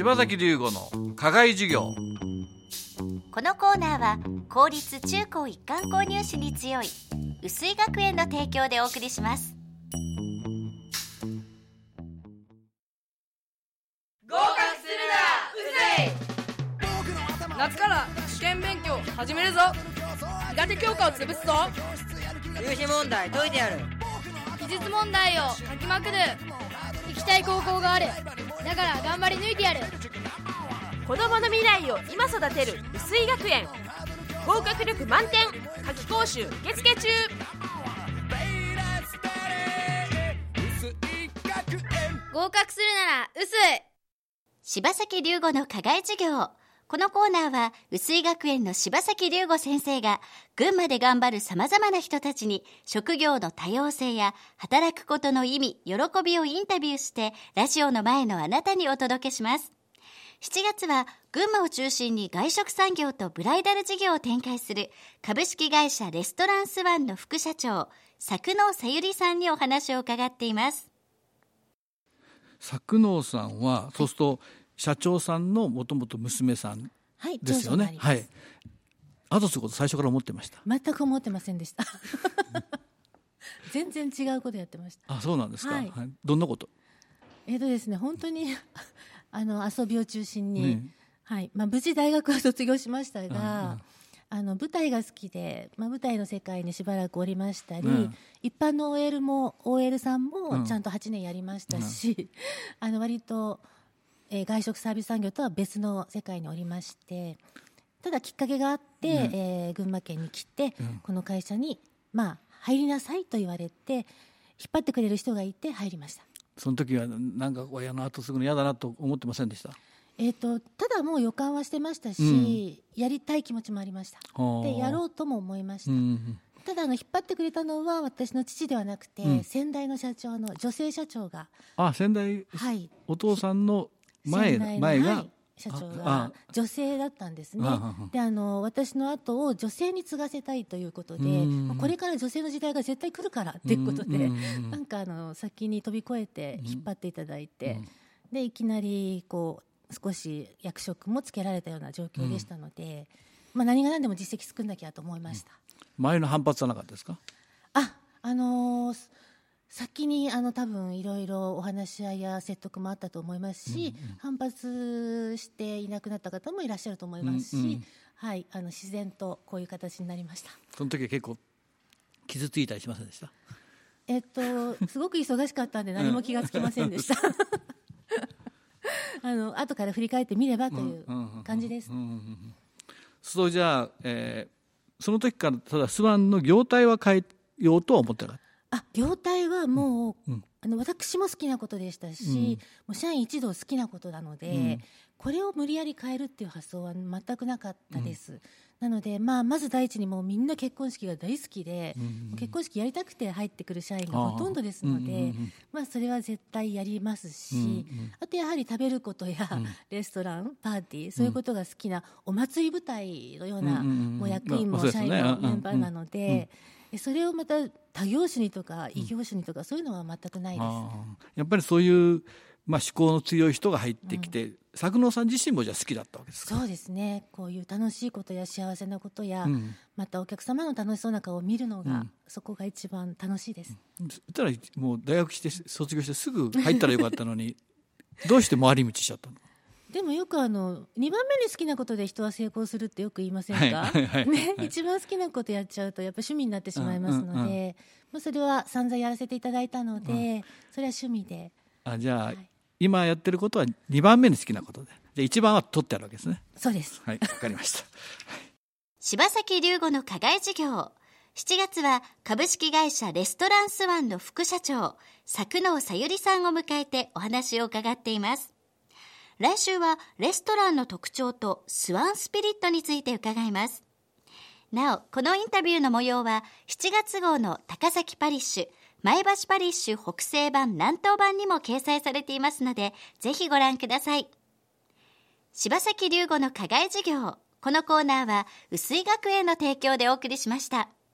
柴崎龍吾の課外授業。このコーナーは公立中高一貫購入士に強い薄井学園の提供でお送りします。合格するなうぜい。夏から試験勉強始めるぞ。苦手教科を潰すぞ。入試問題解いてやる。技術問題を書きまくる。行きたい高校があるだから頑張り抜いてやる。子供の未来を今育てる薄井学園。合格力満点。夏期講習受付中。合格するなら薄い柴崎龍吾の課外授業このコーナーは薄井学園の柴崎龍吾先生が群馬で頑張る様々な人たちに職業の多様性や働くことの意味、喜びをインタビューしてラジオの前のあなたにお届けします。7月は群馬を中心に外食産業とブライダル事業を展開する株式会社レストランスワンの副社長、作能さゆりさんにお話を伺っています。作能さんはそうすると社長さんのもともと娘さんはい、ですよね。はい。あとすること最初から思ってました。全く思ってませんでした。全然違うことやってました。あ、そうなんですか。はいはいどんなこと？えっ、とですね、本当に あの遊びを中心に、ねはい、まあ無事大学は卒業しましたうんうんが、あの舞台が好きで、まあ舞台の世界にしばらくおりましたり、うん一般の OL も OL さんうんもちゃんと8年やりましたし、あの割と、えー外食サービス産業とは別の世界におりまして、ただきっかけがあって、うん。えー群馬県に来て、うん。この会社にまあ入りなさいと言われて引っ張ってくれる人がいて入りました。その時はなんか親の後すぐの嫌だなと思ってませんでした？えー、とただもう予感はしてましたし、やりたい気持ちもありました。はあ。でやろうとも思いました、うん。ただあの引っ張ってくれたのは私の父ではなくて、うん。先代の社長の女性社長があ、先代、はい。お父さんの前前が、はい社長あが女性だったんですね。であの私の後を女性に継がせたいということでこれから女性の時代が絶対来るからっていうことでうん。なんかあの先に飛び越えて引っ張っていただいて、うん。でいきなりこう少し役職もつけられたような状況でしたので、まあ、何が何でも実績作んなきゃと思いました。前の反発はなかったですか？ああのー先にあの多分いろいろお話し合いや説得もあったと思いますし、反発していなくなった方もいらっしゃると思いますし、うんうんはい、あの自然とこういう形になりました。その時は結構傷ついたりしませんでした？えっと、すごく忙しかったんで何も気がつきませんでした。あの後から振り返ってみればという感じです。そうじゃあ、えーその時からただスワンの業態は変えようとは思ってなかっあ業態はもう、うん。あの私も好きなことでしたし、もう社員一同好きなことなので、これを無理やり変えるっていう発想は全くなかったです、なので、まあ、まず第一にもうみんな結婚式が大好きで、結婚式やりたくて入ってくる社員がほとんどですので、まあ、それは絶対やりますし、あとやはり食べることや、レストランパーティーそういうことが好きなお祭り舞台のような、うんうんうんもう役員も社員もうんメンバーなので、えそれをまた他業種にとか異業種にとか、そういうのは全くないです。やっぱりそういう、まあ、思考の強い人が入ってきて、作能さん自身もじゃあ好きだったわけですか？そうですね。こういう楽しいことや幸せなことや、うん。またお客様の楽しそうな顔を見るのが、そこが一番楽しいです。そしたらもう大学して卒業してすぐ入ったらよかったのに どうして回り道しちゃったの？でもよくあの2番目に好きなことで人は成功するってよく言いませんか、はいはいはい。ね、一番好きなことやっちゃうとやっぱ趣味になってしまいますので、うんうんうん。まあ、それは散々やらせていただいたので、それは趣味で。あじゃあ、はい。今やってることは2番目に好きなことで。じゃあ1番は取ってあるわけですね。そうです。はいわかりました。柴崎龍吾の課外授業。7月は株式会社レストランスワンの副社長作能さゆりさんを迎えてお話を伺っています来週はレストランの特徴とスワンスピリットについて伺います。なおこのインタビューの模様は7月号の高崎パリッシュ前橋パリッシュ北西版南東版にも掲載されていますのでぜひご覧ください。柴崎龍吾の課外授業。このコーナーは薄井学園の提供でお送りしました。